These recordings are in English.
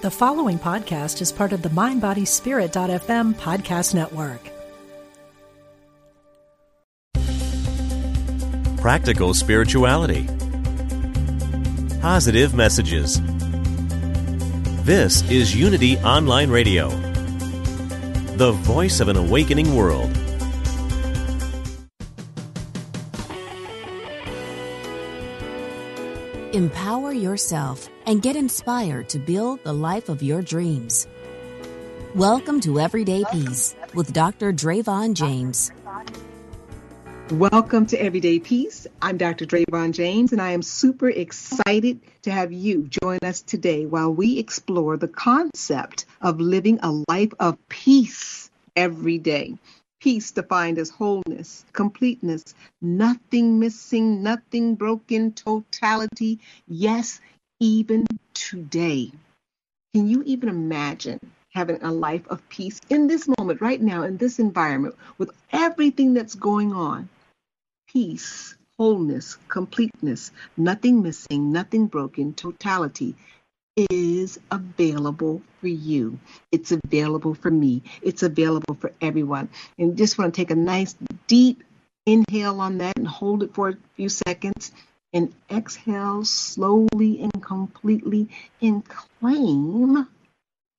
The following podcast is part of the MindBodySpirit.fm podcast network. Practical spirituality. Positive messages. This is Unity Online Radio, the voice of an awakening world. Empower yourself and get inspired to build the life of your dreams. Welcome to Everyday Peace with Dr. Drayvon James. Welcome to Everyday Peace. I'm Dr. Drayvon James, and I am super excited to have you join us today while we explore the concept of living a life of peace every day. Peace defined as wholeness, completeness, nothing missing, nothing broken, totality. Yes, even today. Can you even imagine having a life of peace in this moment, right now, in this environment, with everything that's going on? Peace, wholeness, completeness, nothing missing, nothing broken, totality is available for you. It's available for me. It's available for everyone. And just want to take a nice deep inhale on that and hold it for a few seconds and exhale slowly and completely and claim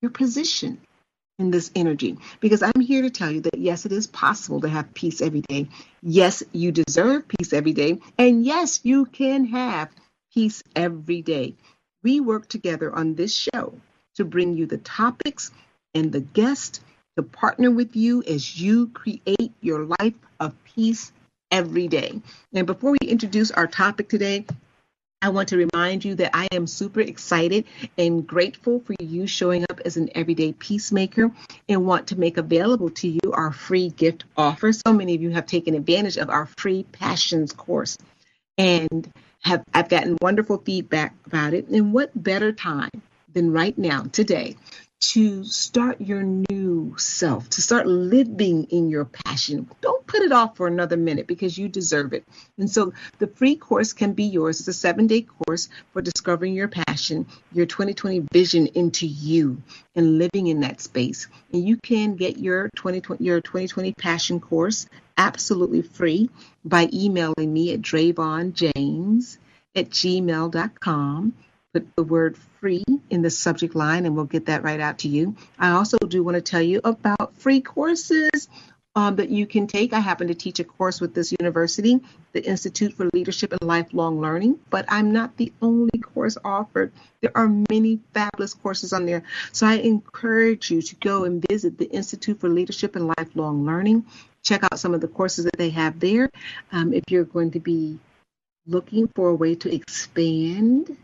your position in this energy because I'm here to tell you that yes, it is possible to have peace every day. Yes, you deserve peace every day. And yes, you can have peace every day we work together on this show to bring you the topics and the guests to partner with you as you create your life of peace every day. And before we introduce our topic today, I want to remind you that I am super excited and grateful for you showing up as an everyday peacemaker and want to make available to you our free gift offer. So many of you have taken advantage of our free passions course. And have I've gotten wonderful feedback about it. And what better time than right now, today, to start your new self, to start living in your passion. Don't put it off for another minute because you deserve it. And so the free course can be yours. It's a seven day course for discovering your passion, your 2020 vision into you and living in that space. And you can get your 2020, your 2020 passion course absolutely free by emailing me at dravonjames at gmail.com put the word free in the subject line and we'll get that right out to you. I also do want to tell you about free courses um, that you can take. I happen to teach a course with this university, the Institute for Leadership and Lifelong Learning, but I'm not the only course offered. There are many fabulous courses on there. So I encourage you to go and visit the Institute for Leadership and Lifelong Learning. Check out some of the courses that they have there. Um, if you're going to be looking for a way to expand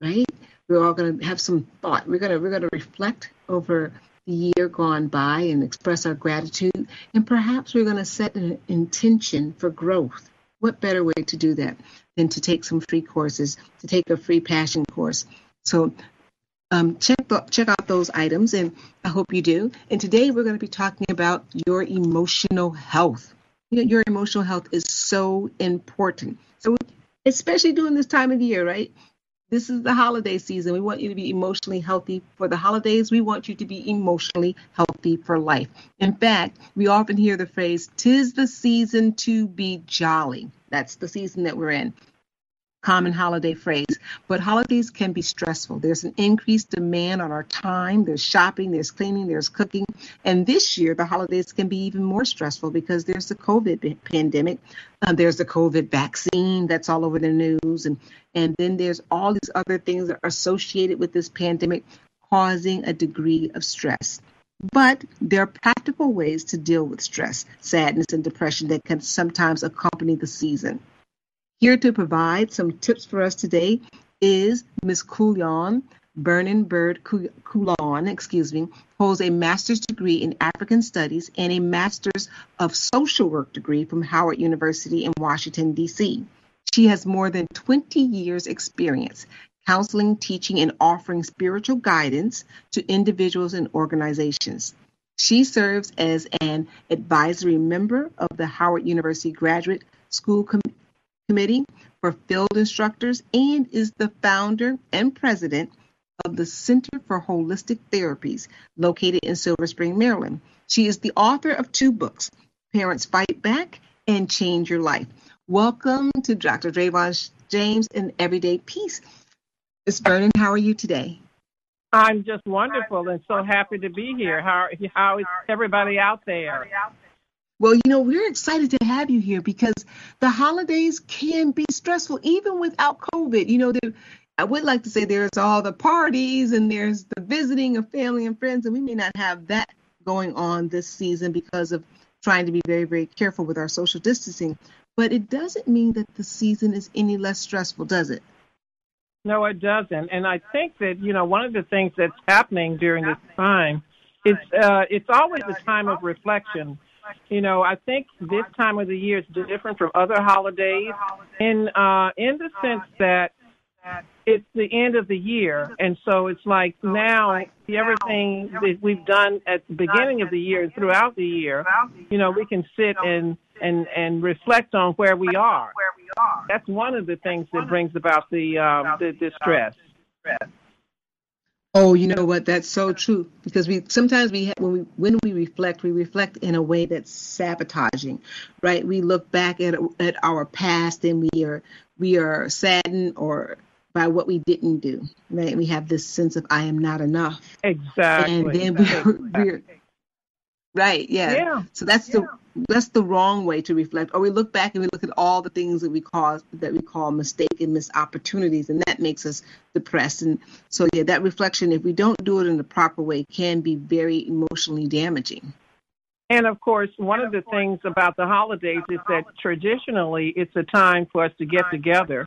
right? We're all going to have some thought. We're going to we're going to reflect over the year gone by and express our gratitude, and perhaps we're going to set an intention for growth. What better way to do that than to take some free courses, to take a free passion course? So um, check check out those items, and I hope you do. And today we're going to be talking about your emotional health. You know, your emotional health is so important. So especially during this time of year, right? This is the holiday season. We want you to be emotionally healthy for the holidays. We want you to be emotionally healthy for life. In fact, we often hear the phrase, tis the season to be jolly. That's the season that we're in common holiday phrase. But holidays can be stressful. There's an increased demand on our time. There's shopping, there's cleaning, there's cooking. And this year, the holidays can be even more stressful because there's the COVID pandemic. Uh, there's the COVID vaccine that's all over the news. And, and then there's all these other things that are associated with this pandemic causing a degree of stress. But there are practical ways to deal with stress, sadness, and depression that can sometimes accompany the season. Here to provide some tips for us today is Ms. Coulon. Vernon Bird Coulon, excuse me, holds a master's degree in African Studies and a master's of social work degree from Howard University in Washington, D.C. She has more than 20 years' experience counseling, teaching, and offering spiritual guidance to individuals and organizations. She serves as an advisory member of the Howard University Graduate School Com- Committee for Field Instructors and is the founder and president of the Center for Holistic Therapies located in Silver Spring, Maryland. She is the author of two books, Parents Fight Back and Change Your Life. Welcome to Dr. Drayvon James and Everyday Peace. Ms. Vernon, how are you today? I'm just wonderful and so happy to be here. How how is everybody out there? Well, you know, we're excited to have you here because the holidays can be stressful even without COVID. You know, there, I would like to say there's all the parties and there's the visiting of family and friends, and we may not have that going on this season because of trying to be very, very careful with our social distancing. But it doesn't mean that the season is any less stressful, does it? No, it doesn't. And I think that you know one of the things that's happening during this time is uh, it's always a time of reflection. You know, I think this time of the year is different from other holidays in uh, in the sense that it's the end of the year, and so it's like now everything that we've done at the beginning of the year and throughout the year, you know, we can sit and and and reflect on where we are. That's one of the things that brings about the um, the, the stress. Oh, you know what? That's so true because we sometimes we when we when we reflect, we reflect in a way that's sabotaging, right? We look back at at our past and we are we are saddened or by what we didn't do. Right? We have this sense of I am not enough. Exactly. And then we're, we're right, yeah. Yeah. So that's the that's the wrong way to reflect. Or we look back and we look at all the things that we call that we call mistake and missed opportunities, and that makes us depressed. And so yeah, that reflection, if we don't do it in the proper way, can be very emotionally damaging. And of course, one of the things about the holidays is that traditionally it's a time for us to get together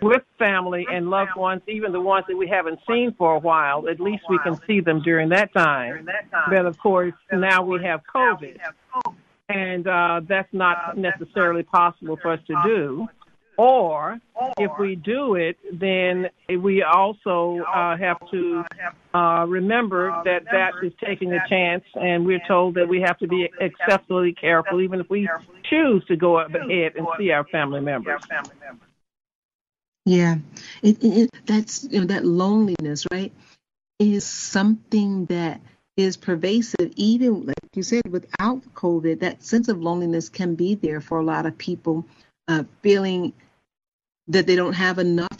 with family and loved ones, even the ones that we haven't seen for a while. At least we can see them during that time. But of course, now we have COVID, and uh, that's not necessarily possible for us to do. Or if we do it, then we also uh, have to uh, remember that that is taking a chance, and we're told that we have to be exceptionally careful, even if we choose to go up ahead and see our family members. Yeah, it, it, that's you know, that loneliness, right, is something that is pervasive. Even like you said, without COVID, that sense of loneliness can be there for a lot of people, uh, feeling that they don't have enough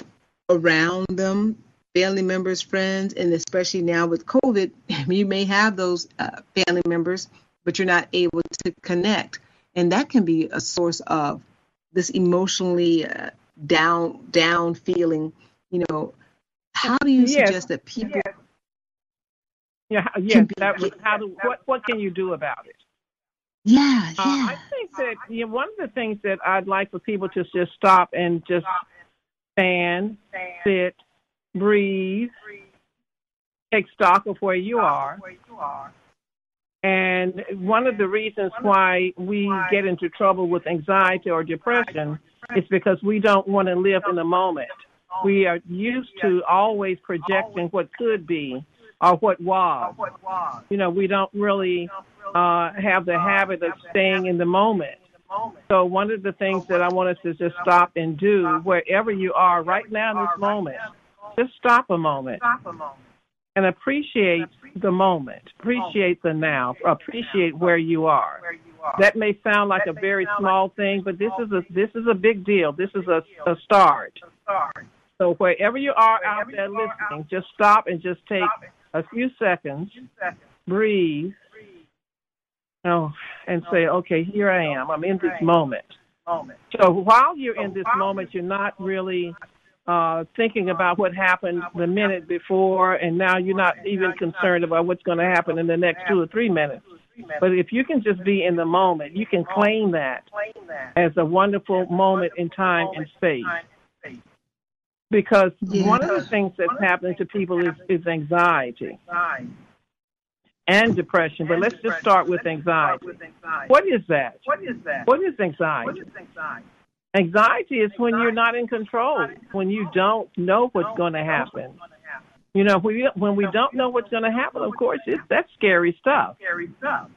around them, family members, friends, and especially now with COVID, you may have those uh, family members, but you're not able to connect, and that can be a source of this emotionally. Uh, down down feeling you know how do you yes. suggest that people yeah yes that was, how do what what can you do about it yeah, yeah. Uh, I think that you know, one of the things that I'd like for people to just stop and just stand, sit, breathe, take stock of where you are. And one of the reasons why we get into trouble with anxiety or depression is because we don't want to live in the moment. We are used to always projecting what could be or what was. You know, we don't really uh, have the habit of staying in the moment. So one of the things that I want us to just stop and do, wherever you are right now in this moment, just stop a moment and appreciate the moment, appreciate the now, appreciate where you are. That may sound like a very small thing, but this is a this is a big deal. This is a, a start. So wherever you are out there listening, just stop and just take a few seconds, breathe, oh, and say, okay, here I am. I'm in this moment. So while you're in this moment, you're not really uh, thinking about what happened the minute before, and now you're not even concerned about what's going to happen in the next two or three minutes. But if you can just be in the moment, you can claim that as a wonderful moment in time and space. Because yeah. one of the things that's happening to people is, is anxiety and depression. But let's just start with anxiety. What is that? What is that? What is anxiety? What is anxiety Anxiety is when you're not in control, when you don't know what's going to happen. You know, when we, when we don't know what's going to happen, of course, it's that's scary stuff. Scary stuff.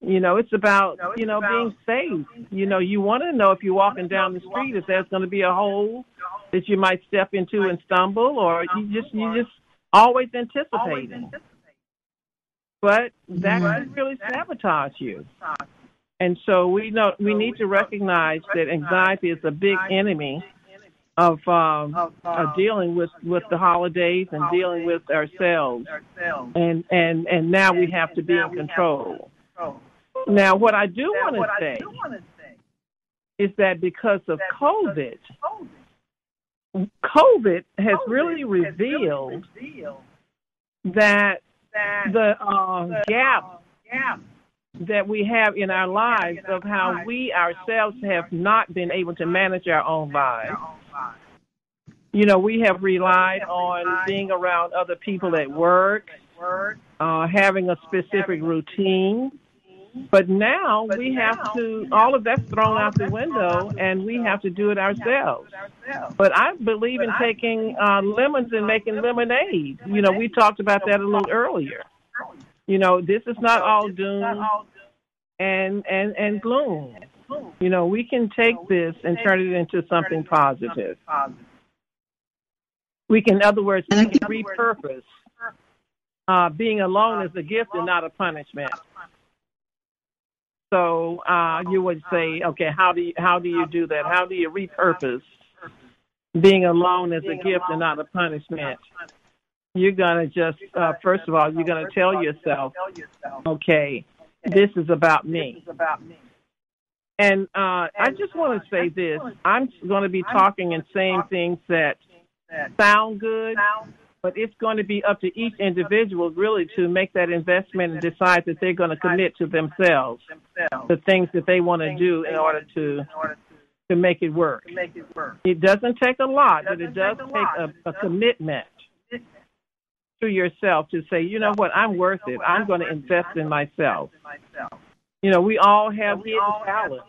You know, it's about you know being safe. You know, you want to know if you're walking down the street if there's going to be a hole that you might step into and stumble, or you just you just always anticipating. But that can really sabotage you. And so we know we need to recognize that anxiety is a big enemy of um, of dealing with with the holidays and dealing with ourselves. And and and now we have to be in control. Now, what I do want to say is that because of COVID, COVID has really revealed that the uh, gap that we have in our lives of how we ourselves have not been able to manage our own lives. You know, we have relied on being around other people at work, uh, having a specific routine. But now we have to, all of that's thrown out the window, and we have to do it ourselves. But I believe in taking uh, lemons and making lemonade. You know, we talked about that a little earlier. You know, this is not all doom and and and gloom. You know, we can take this and turn it into something positive. We can, in other words, we can repurpose. Uh, being alone is a gift and not a punishment. So uh, you would say, okay, how do you, how do you do that? How do you repurpose being alone as a gift and not a punishment? You're gonna just uh, first of all, you're gonna tell yourself, okay, this is about me. And uh, I just want to say this: I'm going to be talking and saying things that sound good, but it's going to be up to each individual really to make that investment and decide that they're going to commit to themselves the things that they want to do in order to to make it work. It doesn't take a lot, but it does take a, a commitment to yourself to say, you know what, I'm worth it. I'm going to invest in myself. You know, we all have hidden talents.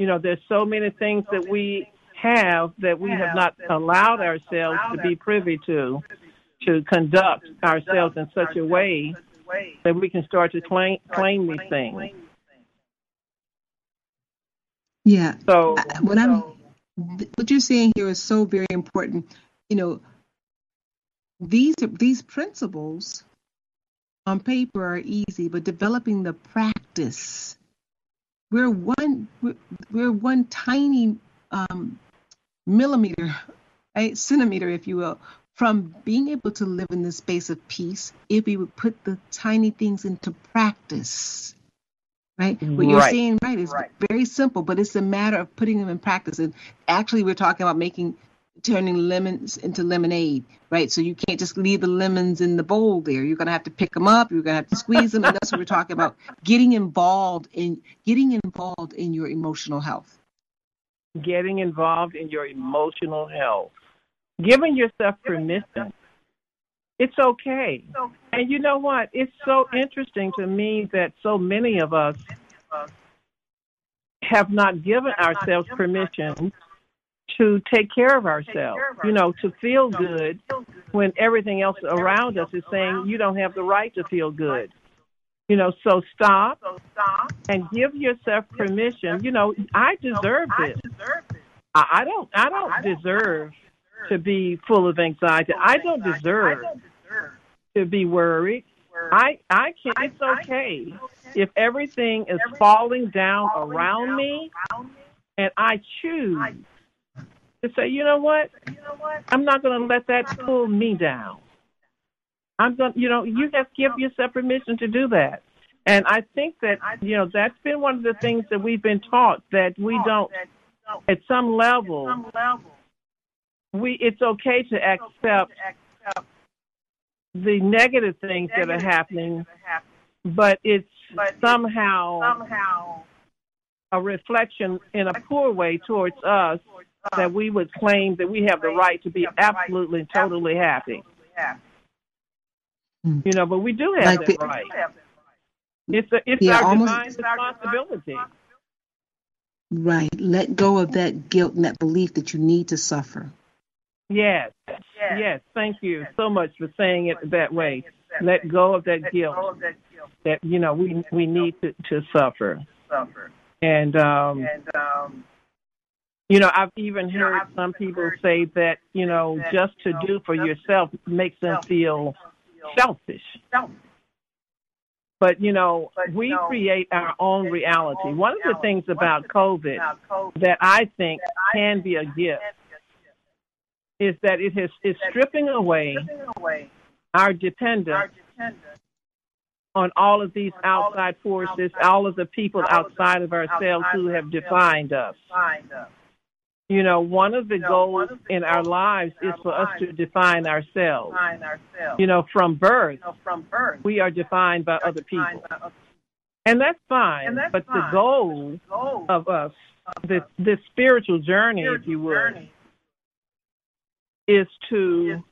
You know, there's so many things that we have that we have not allowed ourselves to be privy to, to conduct ourselves in such a way that we can start to claim, claim these things. Yeah. So what I'm, what you're saying here is so very important. You know, these these principles on paper are easy, but developing the practice, we're one we're, we're one tiny um, millimeter, right, centimeter, if you will, from being able to live in this space of peace if we would put the tiny things into practice. Right? What you're Right. saying right is very simple, but it's a matter of putting them in practice. And actually we're talking about making turning lemons into lemonade, right? So you can't just leave the lemons in the bowl there. You're going to have to pick them up. You're going to have to squeeze them, and that's what we're talking about. Getting involved in getting involved in your emotional health. Getting involved in your emotional health, giving yourself permission. It's okay. And you know what? It's so interesting to me that so many of us have not given ourselves permission to take care of ourselves, you know, to feel good when everything else around us is saying you don't have the right to feel good. You know, so stop stop, and give yourself permission. You know, I deserve this. I, I don't I don't deserve to be full of anxiety. I don't deserve to be worried. I I can't. it's okay if everything is falling down around me and I choose to say, you know what? I'm not going to let that pull me down. I'm going, you know, you have to give yourself permission to do that. And I think that, you know, that's been one of the things that we've been taught that we don't, at some level, we it's okay to accept the negative things that are happening, but it's somehow somehow a reflection in a poor way towards us that we would claim that we have the right to be absolutely and totally happy. Hmm. You know, but we do have Like that the- right. It's a, it's Yeah, our almost- divine responsibility. Right. Let go of that guilt and that belief that you need to suffer. Yes, yes. Thank you so much for saying it that way. Let go of that guilt that you know we we need to, to suffer. And um, You know, I've even heard some people say that, you know, just to do for yourself makes them feel selfish. But, you know, we create our own reality. One of the things about COVID that I think can be a gift is that it is is stripping away our dependence on all of these outside forces, all of the people outside of ourselves who have defined us. You know, one of the goals in our lives is for us to define ourselves. define ourselves. You know, from birth, From birth. we are defined by other people. And that's fine, and that's but the goal of us, this the spiritual journey, if you will, is to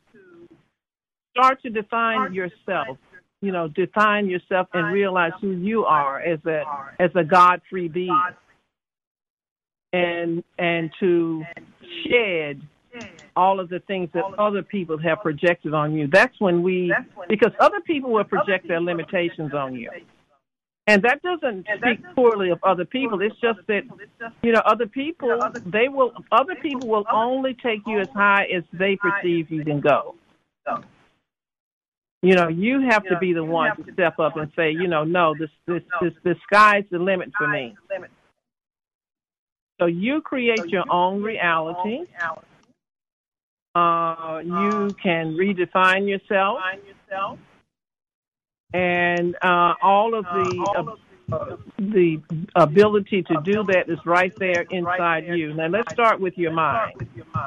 start to define yourself. You know, define yourself and realize who you are as a as a God free being and and to shed all of the things that other people have projected on you. That's when we, because other people will project their limitations on you. And that doesn't speak poorly of other people. It's just that, you know, other people, they will, other people will only take you as high as they perceive you can go. You know, you have to be the one to step up and say, you know, no, this, this, this, the sky's the limit for me. So you create your own reality. Uh, you can redefine yourself, and uh, all of the uh, the ability to do that is right there inside you. Now let's start with your mind.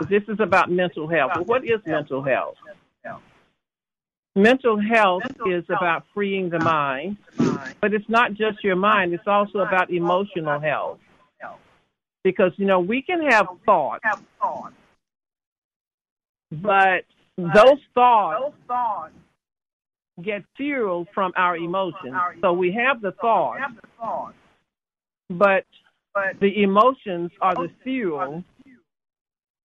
This is about mental health. Well, what is mental health? Mental health is about freeing the mind, but it's not just your mind. It's also about emotional health because you know we can have thoughts, but those thoughts those thoughts get fueled from our emotions. So we have the thoughts, but the emotions are the fuel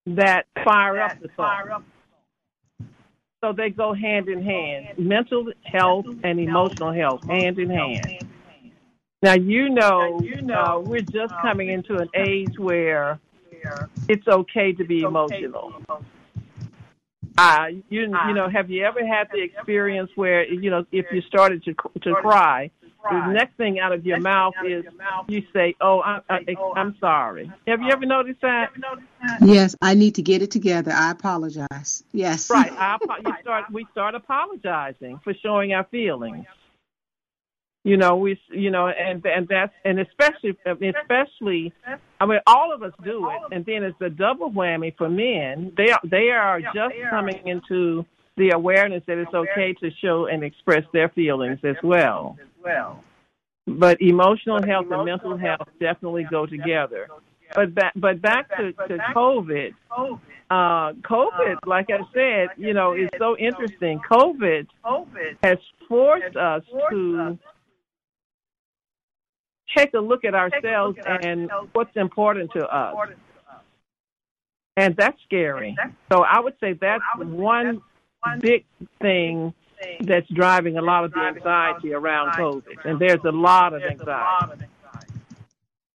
that fire up the thought. So they go hand in hand. Mental health and emotional health, hand in hand. Now you know, you know uh, we're just uh, coming into an age where it's okay to be emotional. Uh, you you know, have you ever had the experience where you know if you started to to cry, the next thing out of your mouth is you say, "Oh, I, I, I'm sorry." Have you ever noticed that? Yes, I need to get it together. I apologize. Yes. Right. I, you start. We start apologizing for showing our feelings you know we you know and and that's and especially especially i mean all of us do it. And then it's a double whammy for men. They are they are just coming into the awareness that it's okay to show and express their feelings as well. But emotional health and mental health definitely go together. but back but back to, to covid uh covid like i said you know is so interesting. covid has forced us to take a look at ourselves and what's important to us. And that's scary. So I would say that's one big thing that's driving a lot of the anxiety around COVID. And there's a lot of anxiety.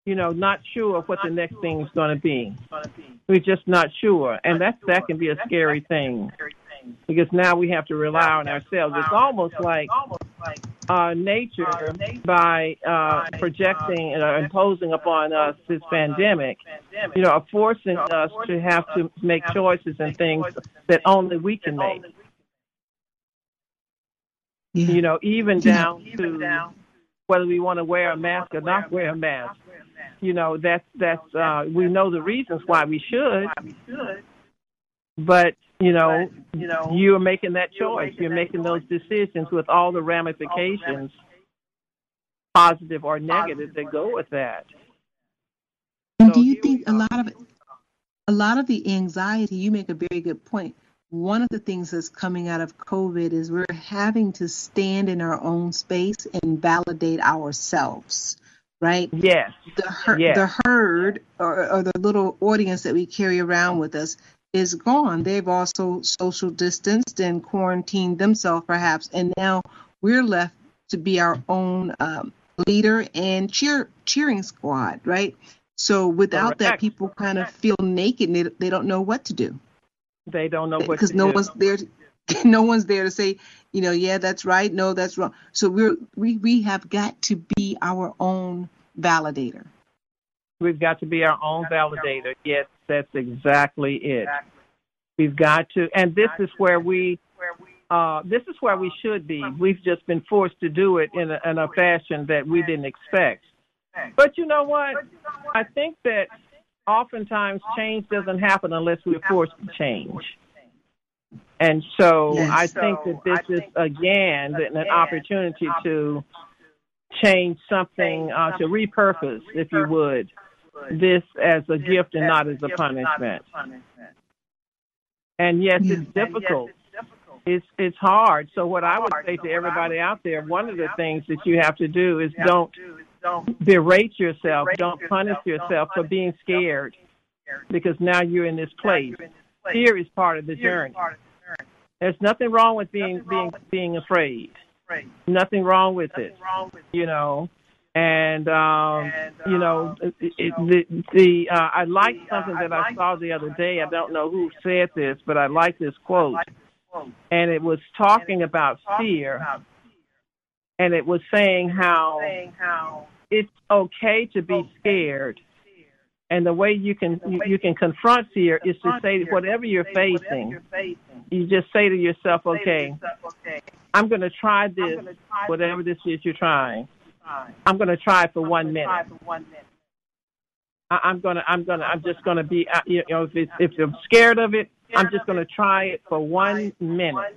You know, not sure what the next thing is going to be. We're just not sure. And that, that can be a scary thing because now we have to rely on ourselves. It's almost like uh, nature by uh, projecting and uh, imposing upon us this pandemic, you know, are forcing us to have to make choices and things that only we can make. Yeah. You know, even down to whether we want to wear a mask or not wear a mask. You know, that's that's uh, we know the reasons why we should, but you know, but, you know, you are making that choice. You're making those decisions with all the ramifications, positive or negative, that go with that. And so do you think a lot of it, a lot of the anxiety? You make a very good point. One of the things that's coming out of COVID is we're having to stand in our own space and validate ourselves right? Yes. The, her- yes. the herd or, or, the little audience that we carry around with us is gone. They've also social distanced and quarantined themselves, perhaps, and now we're left to be our own um, leader and cheer cheering squad, right? So without that, people kind of feel naked and they, they don't know what to do They don't know what because no do. one's there. To, no one's there to say, you know, yeah, that's right. No, that's wrong. So we're we we have got to be our own validator. We've got to be our own validator. Yes, that's exactly it. We've got to, and this is where we, uh, this is where we should be. We've just been forced to do it in a, in a fashion that we didn't expect. But you know what? I think that oftentimes change doesn't happen unless we're forced to change. And so Yes. I think that this is again an an opportunity to change something, uh, to repurpose, if you would, this as a gift and not as a punishment. And yes, mm. Yeah. it's difficult. It's it's hard. So what I would say to everybody out there, one of the things that you have to do is don't berate yourself, don't punish yourself for being scared, because now you're in this place. Fear is part of the journey. There's nothing wrong with being being being afraid. Nothing wrong with it. You know, and um, you know, it, it, the the uh, I like something that I saw the other day. I don't know who said this, but I like this quote, and it was talking about fear, and it was saying how it's okay to be scared. And the way you can you, you can confront fear is to say whatever you're facing, you just say to yourself, okay, I'm going to try this, whatever this is you're trying. I'm going to try it for one minute. I'm going to, I'm going to, I'm just going to be, uh, you know, if it's, if I'm scared of it, I'm just going to try it for one minute.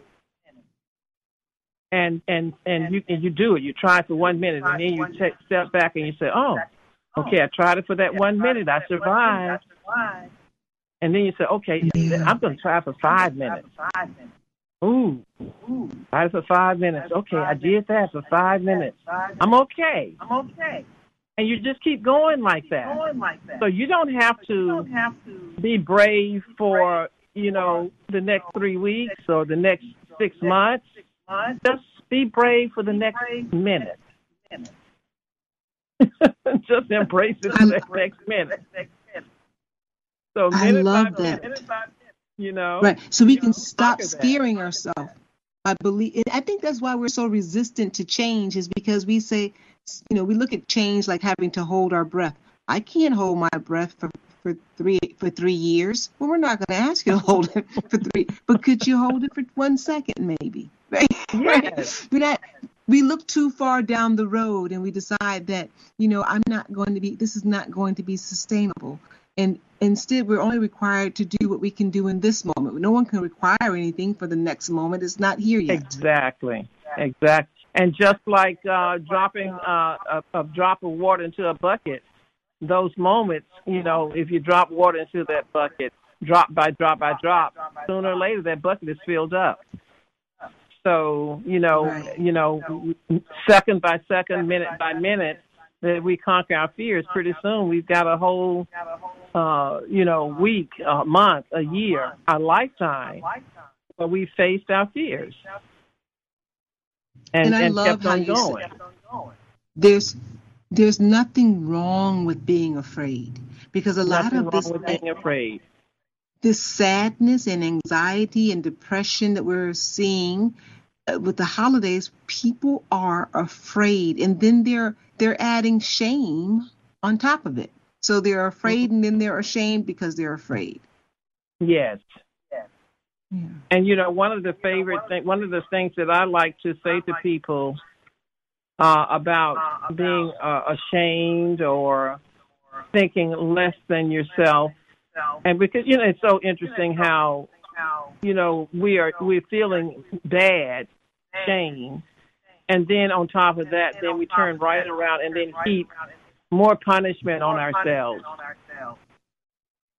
And and and you and you do it. You try it for one minute, and then you take step back and you say, "Oh, okay, I tried it for that one minute. I survived." And then you say, "Okay, I'm going to try it for five minutes." Ooh, try it for five minutes. Okay, I did that for five minutes. I'm okay. I'm okay. And you just keep going like that. Going like that. So you don't have to be brave for you know the next three weeks or the next six months. Just be brave for the next minute. just embrace it for the next minute. So I love by that. minute, you know. Right. So we can stop conquer scaring ourselves i believe. I think that's why we're so resistant to change is because we say, you know, we look at change like having to hold our breath. I can't hold my breath for for three for three years. Well, we're not going to ask you to hold it for three, but could you hold it for one second, maybe? Right. Yes. We're not. We look too far down the road and we decide that you know I'm not going to be. This is not going to be sustainable. And instead, we're only required to do what we can do in this moment. No one can require anything for the next moment. It's not here yet. Exactly. Exactly. And just like uh, dropping uh, a, a drop of water into a bucket, those moments, you know, if you drop water into that bucket, drop by drop by drop, sooner or later that bucket is filled up. So, you know, Right. you know, second by second, minute by minute, that we conquer our fears. Pretty soon, we've got a whole, uh, you know, week, a month, a year, a lifetime, where we faced our fears and, And I and love kept how you going. said- There's there's nothing wrong with being afraid because a lot Nothing of wrong this with being afraid. this sadness and anxiety and depression that we're seeing uh, with the holidays, people are afraid, and then they're they're adding shame on top of it. So they're afraid, and then they're ashamed because they're afraid. Yes. yes. Yeah. And you know, one of the favorite thing, one of the things that I like to say to people uh, about being uh, ashamed or thinking less than yourself, and because you know, it's so interesting how you know we are we're feeling bad, shame, and then on top of that, then we turn right around and then heap more punishment on ourselves.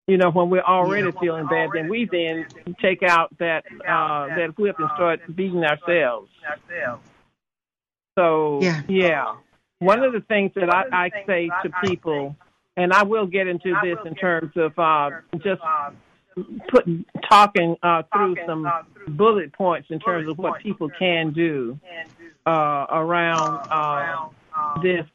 You know, when we're already feeling bad, then we then take out that uh, that whip and start beating ourselves. So Yeah. yeah, one of the things that I, I say to people, and I will get into this in terms of uh, just put talking uh, through some bullet points in terms of what people can do uh, around uh, this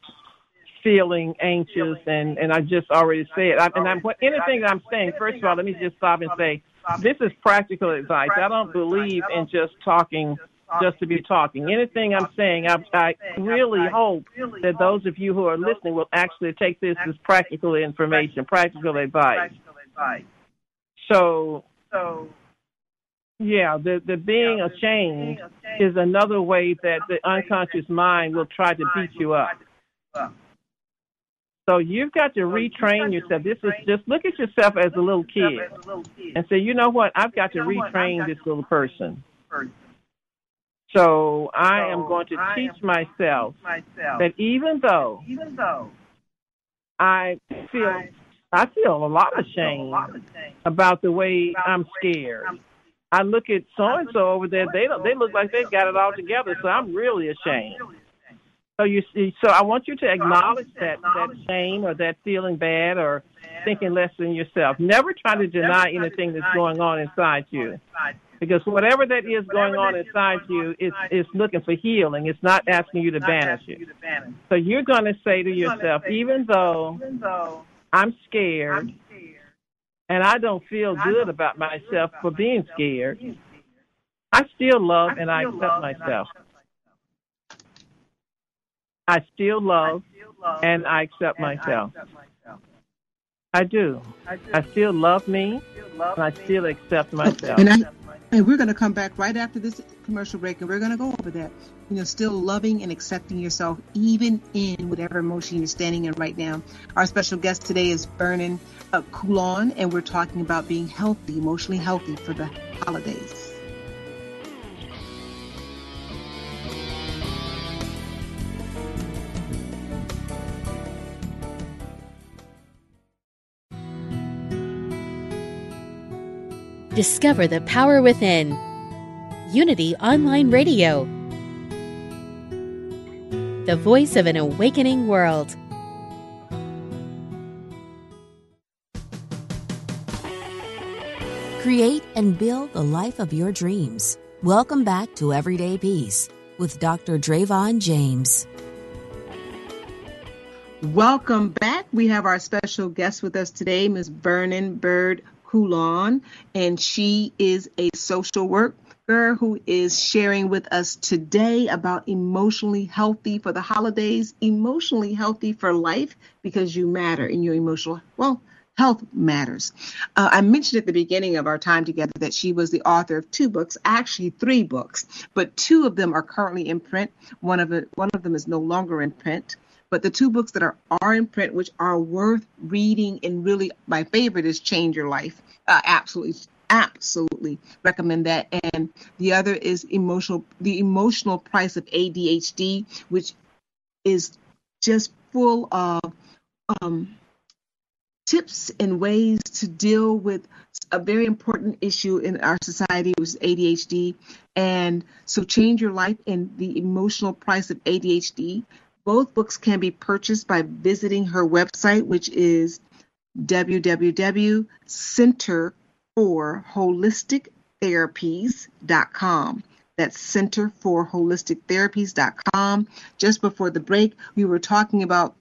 feeling anxious, and and I just already said, I, and I'm anything that I'm saying. First of all, let me just stop and say, this is practical advice. I don't believe in just talking just to be talking. Anything I'm saying, I, I really hope that those of you who are listening will actually take this as practical information, practical advice. So, so yeah, the the being ashamed is another way that the unconscious mind will try to beat you up. So you've got to retrain yourself. This is just look at yourself as a little kid and say, you know what? I've got to retrain this little person. So I am going to teach myself that even though I feel I feel a lot of shame about the way I'm scared. I look at so and so over there. They don't. They look like they've got it all together. So I'm really ashamed. So you see. So I want you to acknowledge that that shame or that feeling bad or thinking less than yourself. Never try to deny anything that's going on inside you. Because whatever that is going on inside you is is looking for healing. It's not asking you to banish it. So you're going to say to yourself, even though I'm scared and I don't feel good about myself for being scared, I still love and I accept myself. I still love and I accept myself. I do. I still love me and I still accept myself. And, I, and we're going to come back right after this commercial break and we're going to go over that. You know, still loving and accepting yourself even in whatever emotion you're standing in right now. Our special guest today is Vernon uh, Coulon and we're talking about being healthy, emotionally healthy for the holidays. Discover the power within. Unity Online Radio. The voice of an awakening world. Create and build the life of your dreams. Welcome back to Everyday Peace with Dr. Drayvon James. Welcome back. We have our special guest with us today, Ms. Vernon Bird Coulon, and she is a social worker who is sharing with us today about emotionally healthy for the holidays, emotionally healthy for life because you matter in your emotional, well, health matters. Uh, I mentioned at the beginning of our time together that she was the author of two books, actually three books, but two of them are currently in print. One of it, one of them is no longer in print. But the two books that are, are in print, which are worth reading, and really my favorite is Change Your Life. Uh, absolutely, absolutely recommend that. And the other is emotional, the emotional price of ADHD, which is just full of um, tips and ways to deal with a very important issue in our society, which is ADHD. And so, Change Your Life and the Emotional Price of ADHD both books can be purchased by visiting her website, which is www.centerforholistictherapies.com. That's centerforholistictherapies.com. Just before the break, we were talking about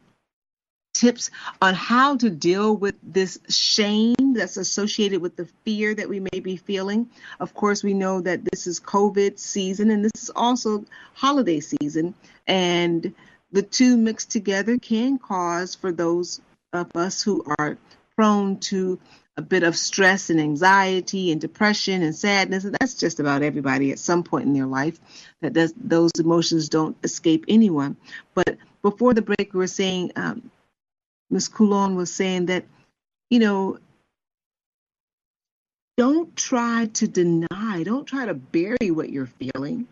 tips on how to deal with this shame that's associated with the fear that we may be feeling. Of course, we know that this is COVID season and this is also holiday season. And the two mixed together can cause for those of us who are prone to a bit of stress and anxiety and depression and sadness and that's just about everybody at some point in their life that does, those emotions don't escape anyone. But before the break we were saying um, ms coulon was saying that you know don't try to deny don't try to bury what you're feeling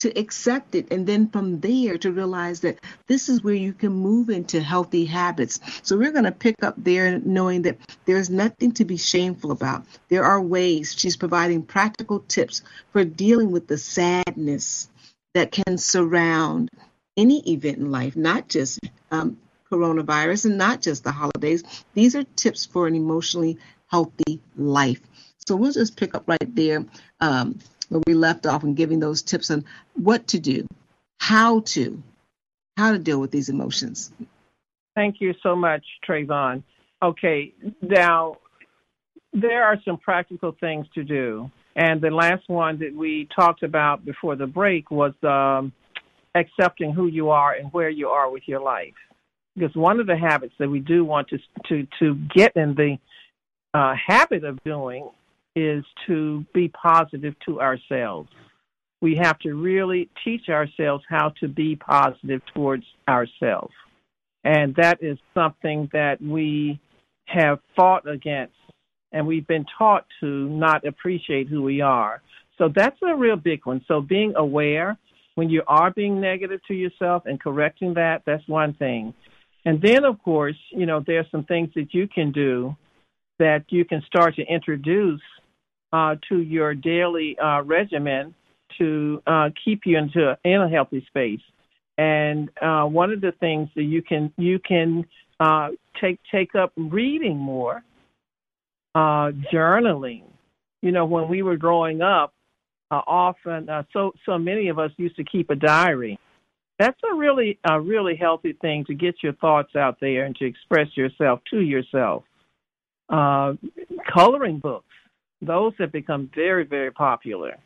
to accept it and then from there to realize that this is where you can move into healthy habits. So we're going to pick up there knowing that there's nothing to be shameful about. There are ways she's providing practical tips for dealing with the sadness that can surround any event in life, not just um, coronavirus and not just the holidays. These are tips for an emotionally healthy life. So we'll just pick up right there. Um, where we left off and giving those tips on what to do, how to, how to deal with these emotions. Thank you so much, Trayvon. Okay, now there are some practical things to do. And the last one that we talked about before the break was um, accepting who you are and where you are with your life. Because one of the habits that we do want to to to get in the uh, habit of doing is to be positive to ourselves. We have to really teach ourselves how to be positive towards ourselves. And that is something that we have fought against and we've been taught to not appreciate who we are. So that's a real big one. So being aware when you are being negative to yourself and correcting that, that's one thing. And then, of course, you know, there's some things that you can do that you can start to introduce uh, to your daily uh, regimen to uh, keep you into in a healthy space. And uh, one of the things that you can you can uh, take take up reading more, uh, journaling. You know, when we were growing up, uh, often uh, so so many of us used to keep a diary. That's a really a really healthy thing to get your thoughts out there and to express yourself to yourself. Uh, coloring books, those have become very very popular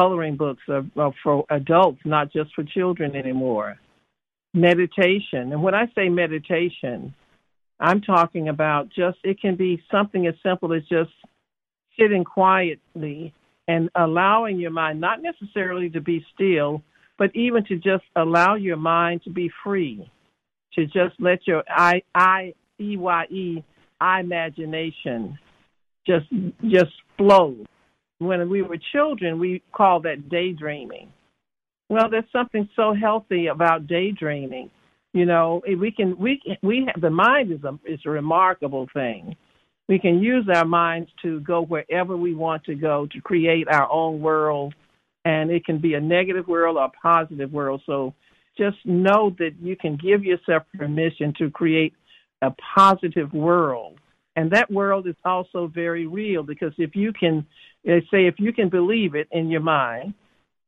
coloring books are, are for adults, not just for children anymore. Meditation. And when I say meditation, I'm talking about just, it can be something as simple as just sitting quietly and allowing your mind not necessarily to be still, but even to just allow your mind to be free, to just let your I I E Y E imagination just just flow when we were children, we called that daydreaming. Well, there's something so healthy about daydreaming. You know, we can we we have, the mind is a is a remarkable thing. We can use our minds to go wherever we want to go to create our own world, and it can be a negative world or a positive world. So just know that you can give yourself permission to create a positive world and that world is also very real because if you can say if you can believe it in your mind,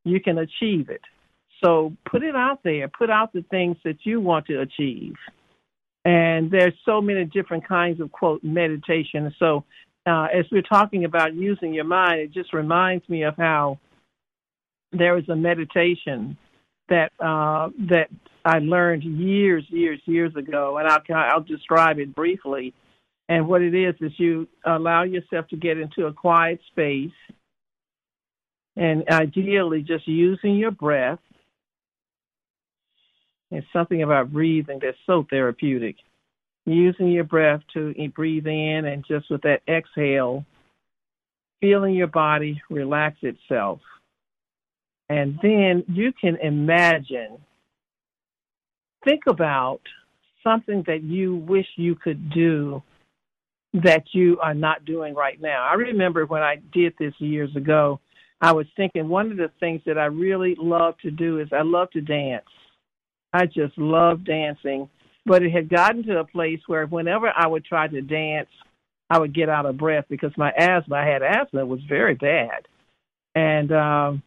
you can achieve it. So put it out there. Put out the things that you want to achieve. And there's so many different kinds of quote meditation. So uh, as we're talking about using your mind, it just reminds me of how there is a meditation that uh, that I learned years, years, years ago, and I'll I'll describe it briefly. And what it is is you allow yourself to get into a quiet space and ideally just using your breath. It's something about breathing that's so therapeutic. Using your breath to breathe in and just with that exhale, feeling your body relax itself. And then you can imagine, think about something that you wish you could do that you are not doing right now. I remember when I did this years ago, I was thinking one of the things that I really love to do is I love to dance. I just love dancing. But it had gotten to a place where whenever I would try to dance, I would get out of breath because my asthma, I had asthma, was very bad. And um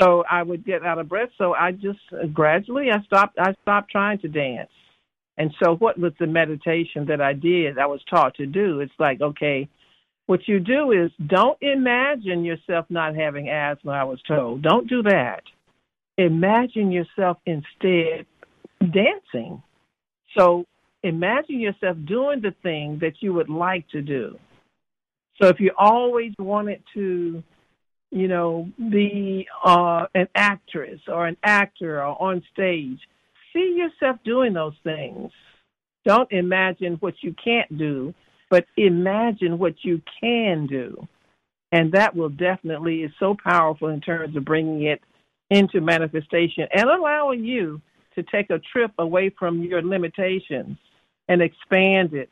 so I would get out of breath. So I just uh, gradually I stopped I stopped trying to dance. And so, what was the meditation that I did, I was taught to do? It's like, okay, what you do is don't imagine yourself not having asthma, I was told. Don't do that. Imagine yourself instead dancing. So, imagine yourself doing the thing that you would like to do. So, if you always wanted to, you know, be uh, an actress or an actor or on stage, see yourself doing those things. Don't imagine what you can't do, but imagine what you can do. And that will definitely is so powerful in terms of bringing it into manifestation and allowing you to take a trip away from your limitations and expand it,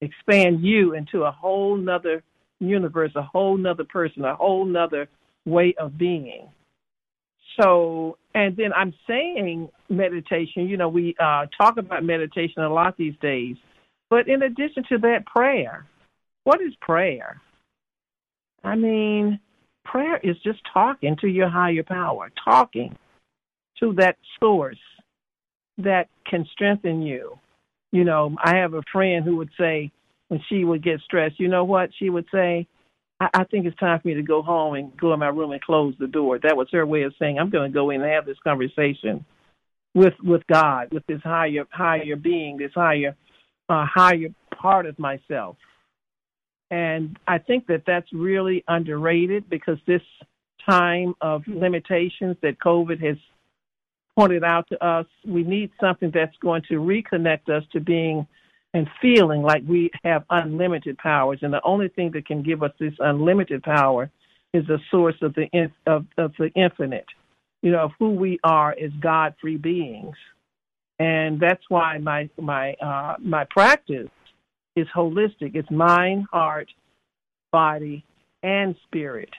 expand you into a whole nother universe, a whole nother person, a whole nother way of being. So, and then I'm saying meditation, you know, we uh, talk about meditation a lot these days. But in addition to that, prayer. What is prayer? I mean, prayer is just talking to your higher power, talking to that source that can strengthen you. You know, I have a friend who would say when she would get stressed, you know what? She would say, I, I think it's time for me to go home and go in my room and close the door. That was her way of saying, I'm going to go in and have this conversation with with God, with this higher higher being, this higher uh, higher part of myself. And I think that that's really underrated because this time of limitations that COVID has pointed out to us, we need something that's going to reconnect us to being and feeling like we have unlimited powers. And the only thing that can give us this unlimited power is the source of the of, of the infinite. You know, of who we are as God-free beings, and that's why my my uh, my practice is holistic. It's mind, heart, body, and spirit.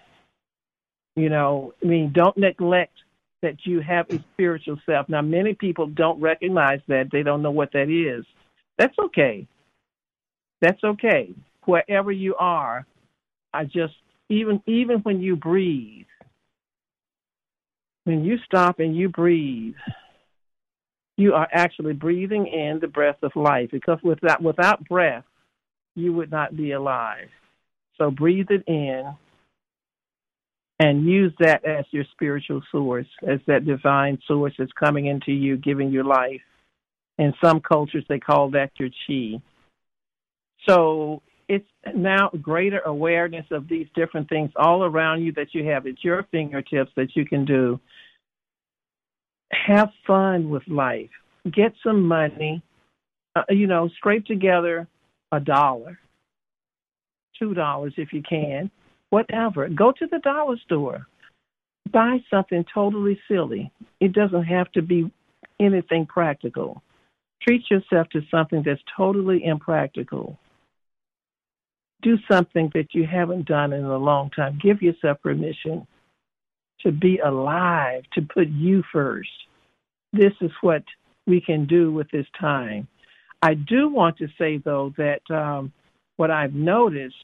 You know, I mean, don't neglect that you have a spiritual self. Now, many people don't recognize that. They don't know what that is. That's okay. That's okay. Wherever you are, I just even even when you breathe, when you stop and you breathe, you are actually breathing in the breath of life because without without breath, you would not be alive. So breathe it in and use that as your spiritual source, as that divine source that's coming into you, giving you life. In some cultures, they call that your chi. So it's now greater awareness of these different things all around you that you have at your fingertips that you can do. Have fun with life. Get some money. Uh, you know, scrape together a dollar, two dollars if you can, whatever. Go to the dollar store. Buy something totally silly. It doesn't have to be anything practical. Treat yourself to something that's totally impractical. Do something that you haven't done in a long time. Give yourself permission to be alive, to put you first. This is what we can do with this time. I do want to say, though, that um, what I've noticed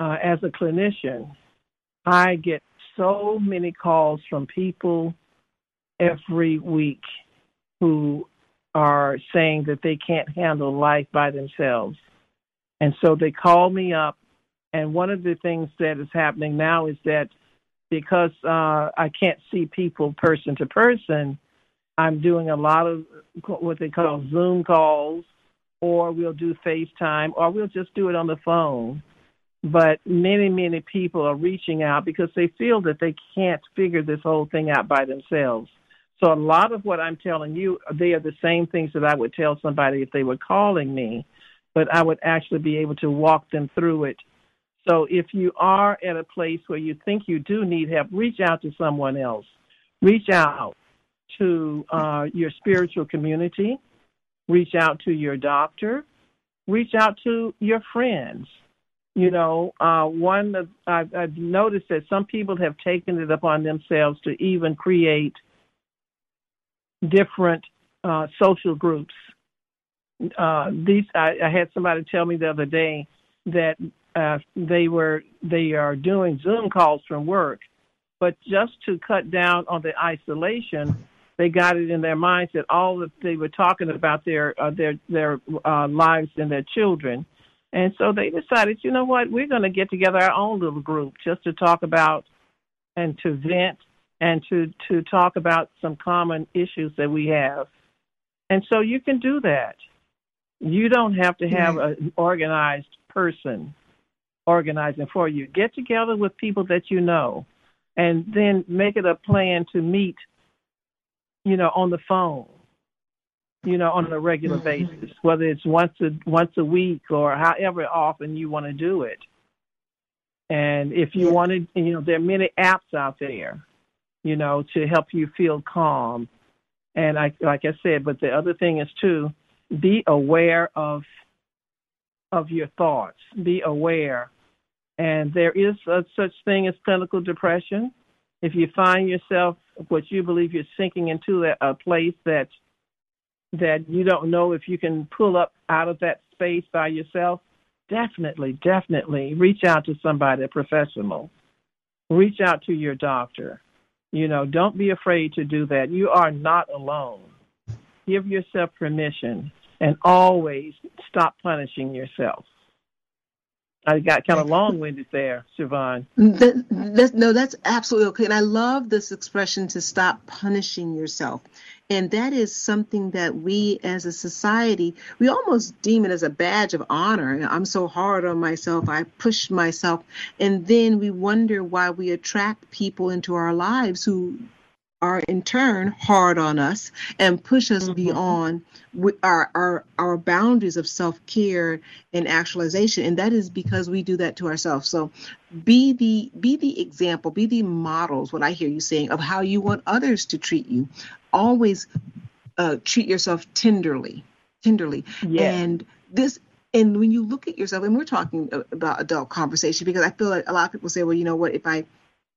uh, as a clinician, I get so many calls from people every week who are saying that they can't handle life by themselves. And so they call me up. And one of the things that is happening now is that because uh, I can't see people person to person, I'm doing a lot of what they call Zoom calls, or we'll do FaceTime, or we'll just do it on the phone. But many, many people are reaching out because they feel that they can't figure this whole thing out by themselves. So a lot of what I'm telling you, they are the same things that I would tell somebody if they were calling me, but I would actually be able to walk them through it. So if you are at a place where you think you do need help, reach out to someone else. Reach out to uh, your spiritual community. Reach out to your doctor. Reach out to your friends you know, uh, one I've, I've noticed that some people have taken it upon themselves to even create different uh, social groups. Uh, these I, I had somebody tell me the other day that uh, they were they are doing Zoom calls from work, but just to cut down on the isolation, they got it in their minds that all that they were talking about their uh, their their uh, lives and their children and so they decided, you know what, we're going to get together our own little group just to talk about and to vent and to, to talk about some common issues that we have. And so you can do that. You don't have to have an organized person organizing for you. Get together with people that you know and then make it a plan to meet, you know, on the phone you know, on a regular mm-hmm. basis, whether it's once a once a week or however often you want to do it. And if you want to, you know, there are many apps out there, you know, to help you feel calm. And I, like I said, but the other thing is too, be aware of of your thoughts. Be aware. And there is a such thing as clinical depression. If you find yourself what you believe you're sinking into a, a place that's that you don't know if you can pull up out of that space by yourself, definitely, definitely reach out to somebody, a professional. Reach out to your doctor. You know, don't be afraid to do that. You are not alone. give yourself permission and always stop punishing yourself. I got kind of long-winded there, Siobhan. That, that, no, that's absolutely okay. And I love this expression to stop punishing yourself. And that is something that we as a society, we almost deem it as a badge of honor. I'm so hard on myself. I push myself. And then we wonder why we attract people into our lives who are in turn hard on us and push us mm-hmm. beyond our, our our boundaries of self-care and actualization and that is because we do that to ourselves so be the be the example be the models what i hear you saying of how you want others to treat you always uh, treat yourself tenderly tenderly yes. and this and when you look at yourself and we're talking about adult conversation because i feel like a lot of people say well you know what if i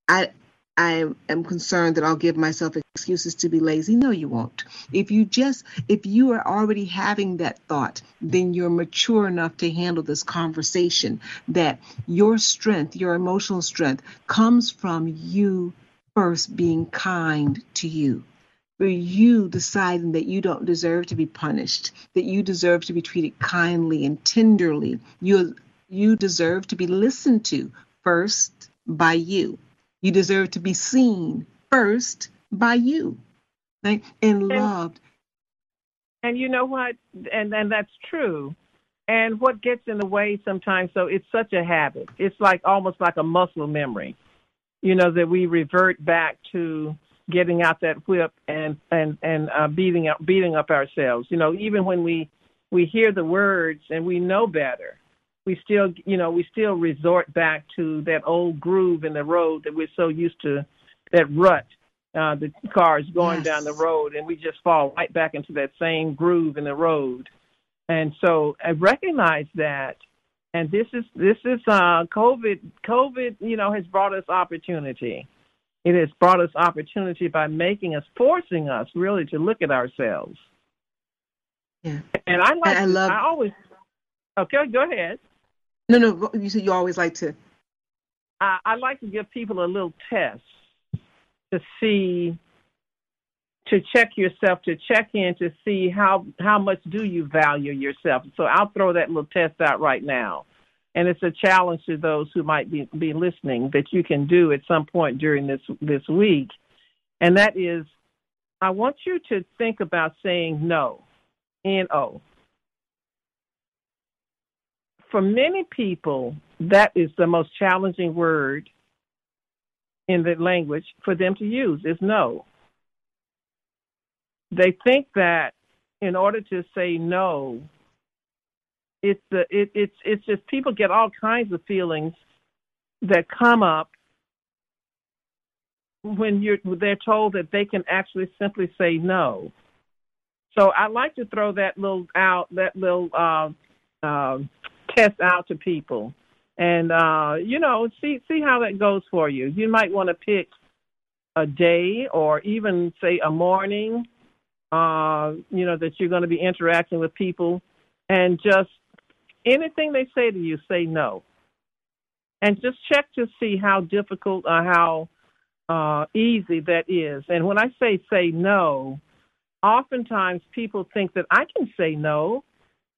I I am concerned that I'll give myself excuses to be lazy. No, you won't. If you just, if you are already having that thought, then you're mature enough to handle this conversation that your strength, your emotional strength, comes from you first being kind to you. For you deciding that you don't deserve to be punished, that you deserve to be treated kindly and tenderly. You, you deserve to be listened to first by you you deserve to be seen first by you right? and loved. And you know what? And and that's true. And what gets in the way sometimes, so it's such a habit. It's like almost like a muscle memory, you know, that we revert back to getting out that whip and and and uh, beating up beating up ourselves. You know, even when we we hear the words and we know better, we still, you know, we still resort back to that old groove in the road that we're so used to, that rut. Uh, the cars going yes. down the road, and we just fall right back into that same groove in the road. And so I recognize that, and this is this is uh, COVID. COVID, you know, has brought us opportunity. It has brought us opportunity by making us, forcing us really to look at ourselves. Yeah. And I like. I, love. I always. Okay, go ahead. No, no. You said you always like to. I, I like to give people a little test to see, to check yourself, to check in to see how how much do you value yourself. So I'll throw that little test out right now, and it's a challenge to those who might be be listening that you can do at some point during this this week, and that is, I want you to think about saying no, N O for many people, that is the most challenging word in the language for them to use is no. They think that in order to say no, it's the it, it's it's just people get all kinds of feelings that come up when you're they're told that they can actually simply say no. So I like to throw that little out that little uh, uh, test out to people and uh, you know see see how that goes for you. You might want to pick a day or even say a morning, uh, you know that you're going to be interacting with people, and just anything they say to you, say no, and just check to see how difficult or how uh, easy that is. And when I say say no, oftentimes people think that I can say no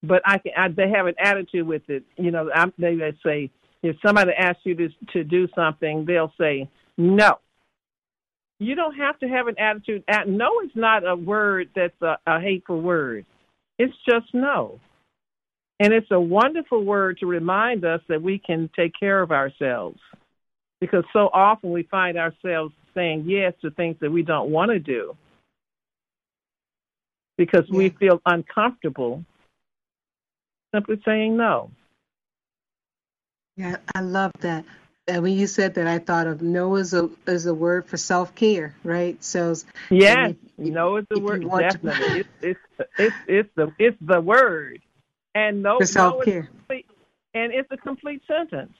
but I can. I, they have an attitude with it. You know, I'm, they they say if somebody asks you to to do something, they'll say no. You don't have to have an attitude. At, No is not a word that's a, a hateful word. It's just no. And it's a wonderful word to remind us that we can take care of ourselves. Because so often we find ourselves saying yes to things that we don't want to do because yeah. we feel uncomfortable simply saying no. Yeah, I love that. And when you said that, I thought of no as a as a word for self care, right? So yeah, no is the word definitely. To... it's, it's it's it's the it's the word, and no for self care, no and it's a complete sentence.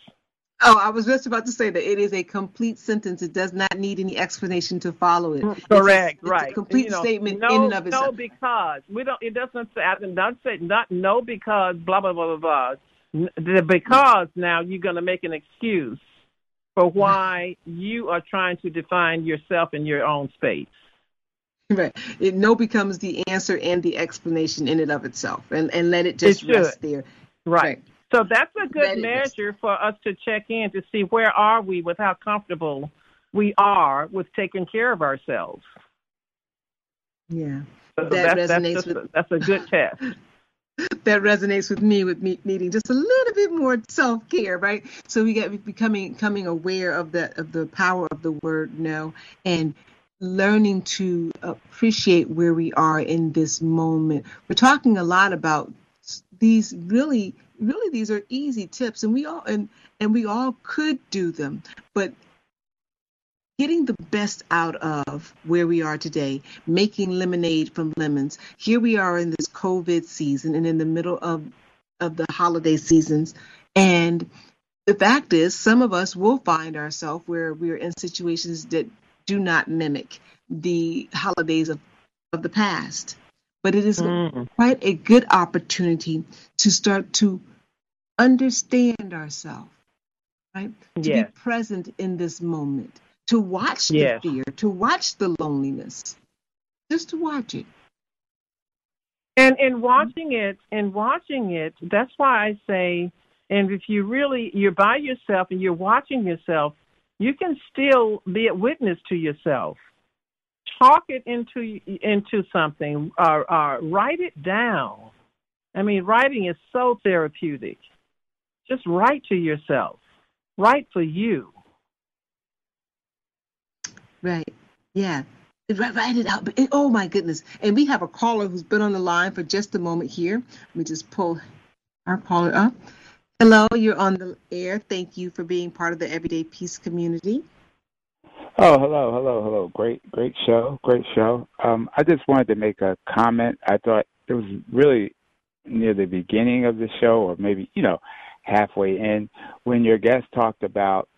Oh, I was just about to say that it is a complete sentence. It does not need any explanation to follow it. Correct, it's a, right. A complete you know, statement no, in and of itself. No, because we don't. It doesn't say. I not say not no because blah blah blah blah blah. The because now you're going to make an excuse for why you are trying to define yourself in your own space. Right. It no becomes the answer and the explanation in and of itself, and and let it just it rest there. Right. right. So that's a good measure for us to check in to see where are we with how comfortable we are with taking care of ourselves. Yeah. So that that's, resonates that's, with, a, that's a good test. that resonates with me with me needing just a little bit more self care, right? So we get becoming becoming aware of the of the power of the word no and learning to appreciate where we are in this moment. We're talking a lot about these really really these are easy tips and we all and and we all could do them but getting the best out of where we are today, making lemonade from lemons. Here we are in this COVID season and in the middle of, of the holiday seasons. And the fact is, some of us will find ourselves where we're in situations that do not mimic the holidays of, of the past. But it is mm. quite a good opportunity to start to understand ourselves, right? To be present in this moment to watch the fear, to watch the loneliness, just to watch it. And in watching it, and watching it, that's why I say, and if you really you're by yourself and you're watching yourself, you can still be a witness to yourself. Talk it into into something, or, write it down. I mean, writing is so therapeutic. Just write to yourself. Write for you. Right. Yeah. Write it out. Oh my goodness. And we have a caller who's been on the line for just a moment here. Let me just pull our caller up. Hello, you're on the air. Thank you for being part of the Everyday Peace community. Oh, hello, hello, hello. Great, great show, great show. Um, I just wanted to make a comment. I thought it was really near the beginning of the show, or maybe, you know, halfway in, when your guest talked about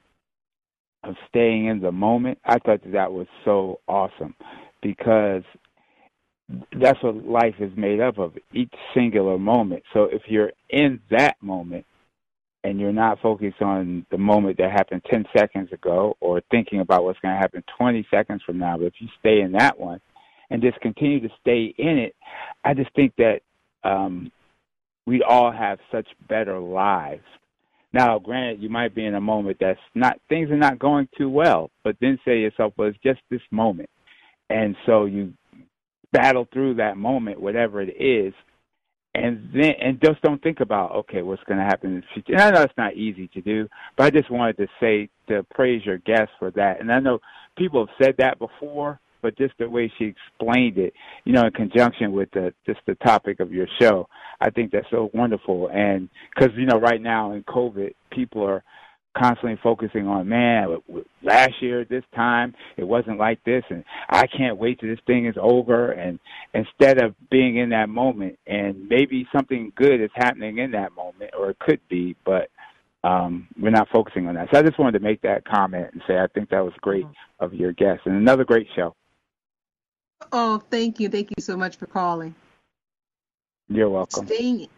staying in the moment. I thought that, that was so awesome because that's what life is made up of each singular moment. So if you're in that moment and you're not focused on the moment that happened 10 seconds ago or thinking about what's going to happen 20 seconds from now, but if you stay in that one and just continue to stay in it, I just think that um, we all have such better lives. Now, granted, you might be in a moment that's not things are not going too well, but then say to yourself, "Well, it's just this moment," and so you battle through that moment, whatever it is, and then and just don't think about okay, what's going to happen in the future. And I know it's not easy to do, but I just wanted to say to praise your guest for that. And I know people have said that before, but just the way she explained it, you know, in conjunction with the just the topic of your show, I think that's so wonderful. And because you know, right now in COVID, people are constantly focusing on man last year this time it wasn't like this and i can't wait till this thing is over and instead of being in that moment and maybe something good is happening in that moment or it could be but um, we're not focusing on that. So I just wanted to make that comment and say I think that was great mm-hmm. of your guest and another great show. Oh, thank you. Thank you so much for calling. You're welcome. Staying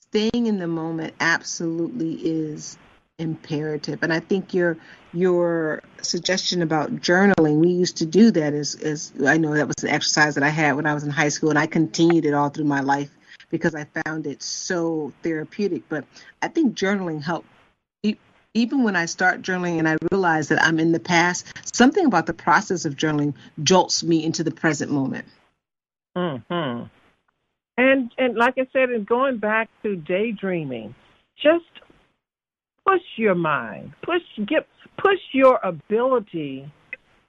staying in the moment absolutely is imperative. And I think your your suggestion about journaling, we used to do that as as I know that was an exercise that I had when I was in high school and I continued it all through my life because I found it so therapeutic. But I think journaling helped even when I start journaling and I realize that I'm in the past, something about the process of journaling jolts me into the present moment. Hmm. And and like I said, and going back to daydreaming, just push your mind, push get push your ability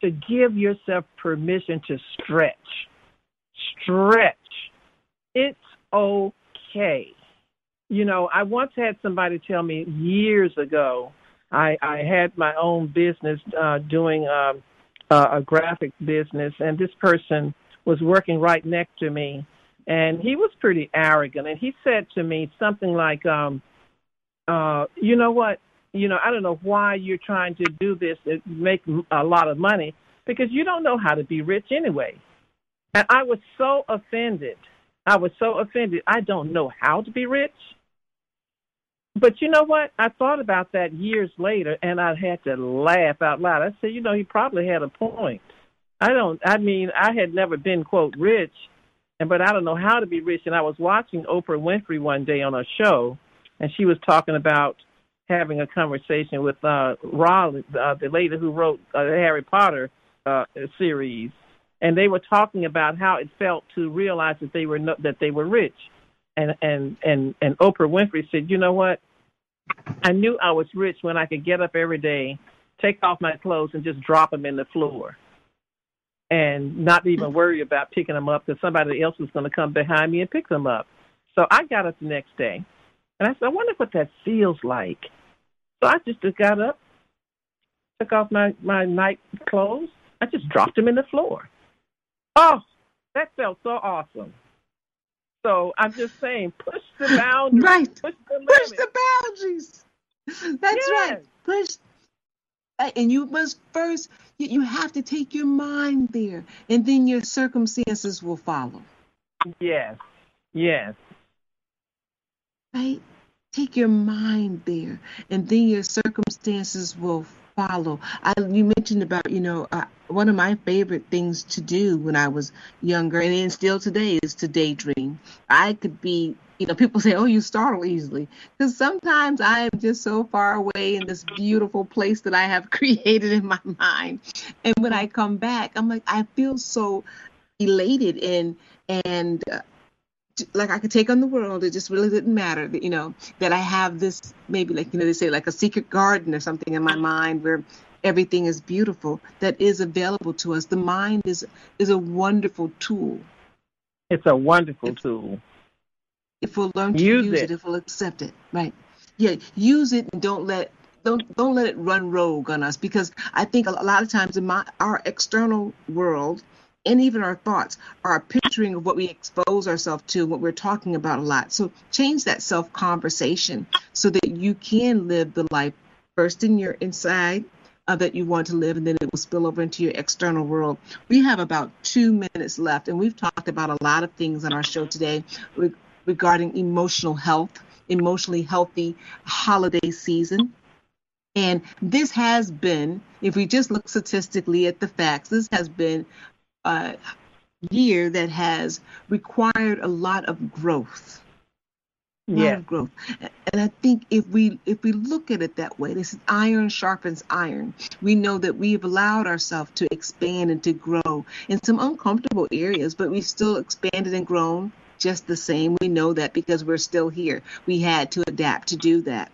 to give yourself permission to stretch. Stretch. It's okay you know, I once had somebody tell me years ago. I I had my own business uh, doing um, uh, a graphic business, and this person was working right next to me, and he was pretty arrogant, and he said to me something like, um, uh, "You know what? You know, I don't know why you're trying to do this and make a lot of money because you don't know how to be rich anyway." And I was so offended. I was so offended. I don't know how to be rich. But you know what? I thought about that years later, and I had to laugh out loud. I said, you know, he probably had a point. I don't. I mean, I had never been quote rich, and but I don't know how to be rich. And I was watching Oprah Winfrey one day on a show, and she was talking about having a conversation with uh Rowling, uh, the lady who wrote uh, the Harry Potter uh, series, and they were talking about how it felt to realize that they were no, that they were rich, and and and and Oprah Winfrey said, you know what? I knew I was rich when I could get up every day, take off my clothes, and just drop them in the floor and not even worry about picking them up because somebody else was going to come behind me and pick them up. So I got up the next day, and I said, I wonder what that feels like. So I just got up, took off my my night clothes, I just dropped them in the floor. Oh, that felt so awesome. So I'm just saying, push the boundaries. Right. Push the, push the boundaries. That's yes. right. Push and you must first you have to take your mind there and then your circumstances will follow yes yes right? Take your mind there and then your circumstances will follow. I, you mentioned about you know uh, one of my favorite things to do when i was younger and still today is to daydream. I could be you know, people say, "Oh, you startle easily," because sometimes I am just so far away in this beautiful place that I have created in my mind, and when I come back, I'm like, I feel so elated and and uh, like I could take on the world. It just really didn't matter, that, you know, that I have this maybe like you know they say like a secret garden or something in my mind where everything is beautiful that is available to us. The mind is is a wonderful tool. It's a wonderful tool if we'll learn to use, use it. it. if we'll accept it. Right. Yeah, use it and don't let don't don't let it run rogue on us because I think a lot of times in my our external world and even our thoughts are a picturing of what we expose ourselves to, what we're talking about a lot. So change that self conversation so that you can live the life first in your inside uh, that you want to live, and then it will spill over into your external world. We have about two minutes left, and we've talked about a lot of things on our show today regarding emotional health, emotionally healthy holiday season. And this has been, if we just look statistically at the facts, this has been a year that has required a lot of growth. Yeah. growth. And I think if we if we look at it that way, this is iron sharpens iron. We know that we've allowed ourselves to expand and to grow in some uncomfortable areas, but we've still expanded and grown just the same. We know that because we're still here. We had to adapt to do that.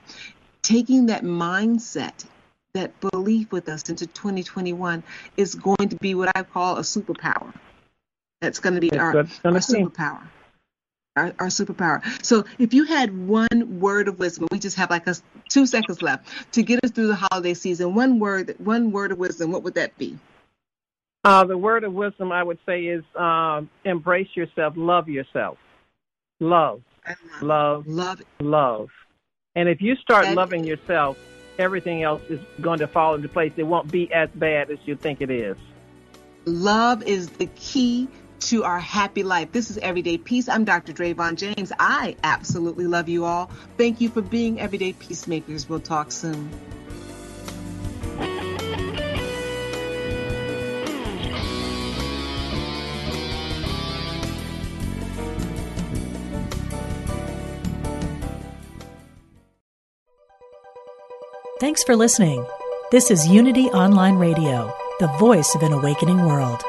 Taking that mindset, that belief with us into 2021 is going to be what I call a superpower. That's going to be our, our superpower. Our, our, superpower. So, if you had one word of wisdom, we just have like a, two seconds left to get us through the holiday season. One word, one word of wisdom. What would that be? Uh, the word of wisdom I would say is um, embrace yourself, love yourself. Love. Love. Love. Love. And if you start loving yourself, everything else is going to fall into place. It won't be as bad as you think it is. Love is the key to our happy life. This is Everyday Peace. I'm Dr. Drayvon James. I absolutely love you all. Thank you for being everyday peacemakers. We'll talk soon. Thanks for listening. This is Unity Online Radio, the voice of an awakening world.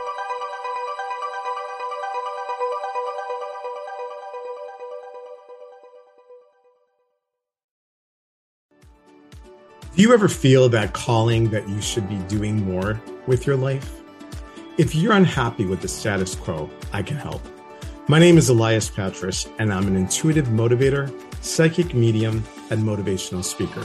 Do you ever feel that calling that you should be doing more with your life? If you're unhappy with the status quo, I can help. My name is Elias Patras, and I'm an intuitive motivator, psychic medium, and motivational speaker.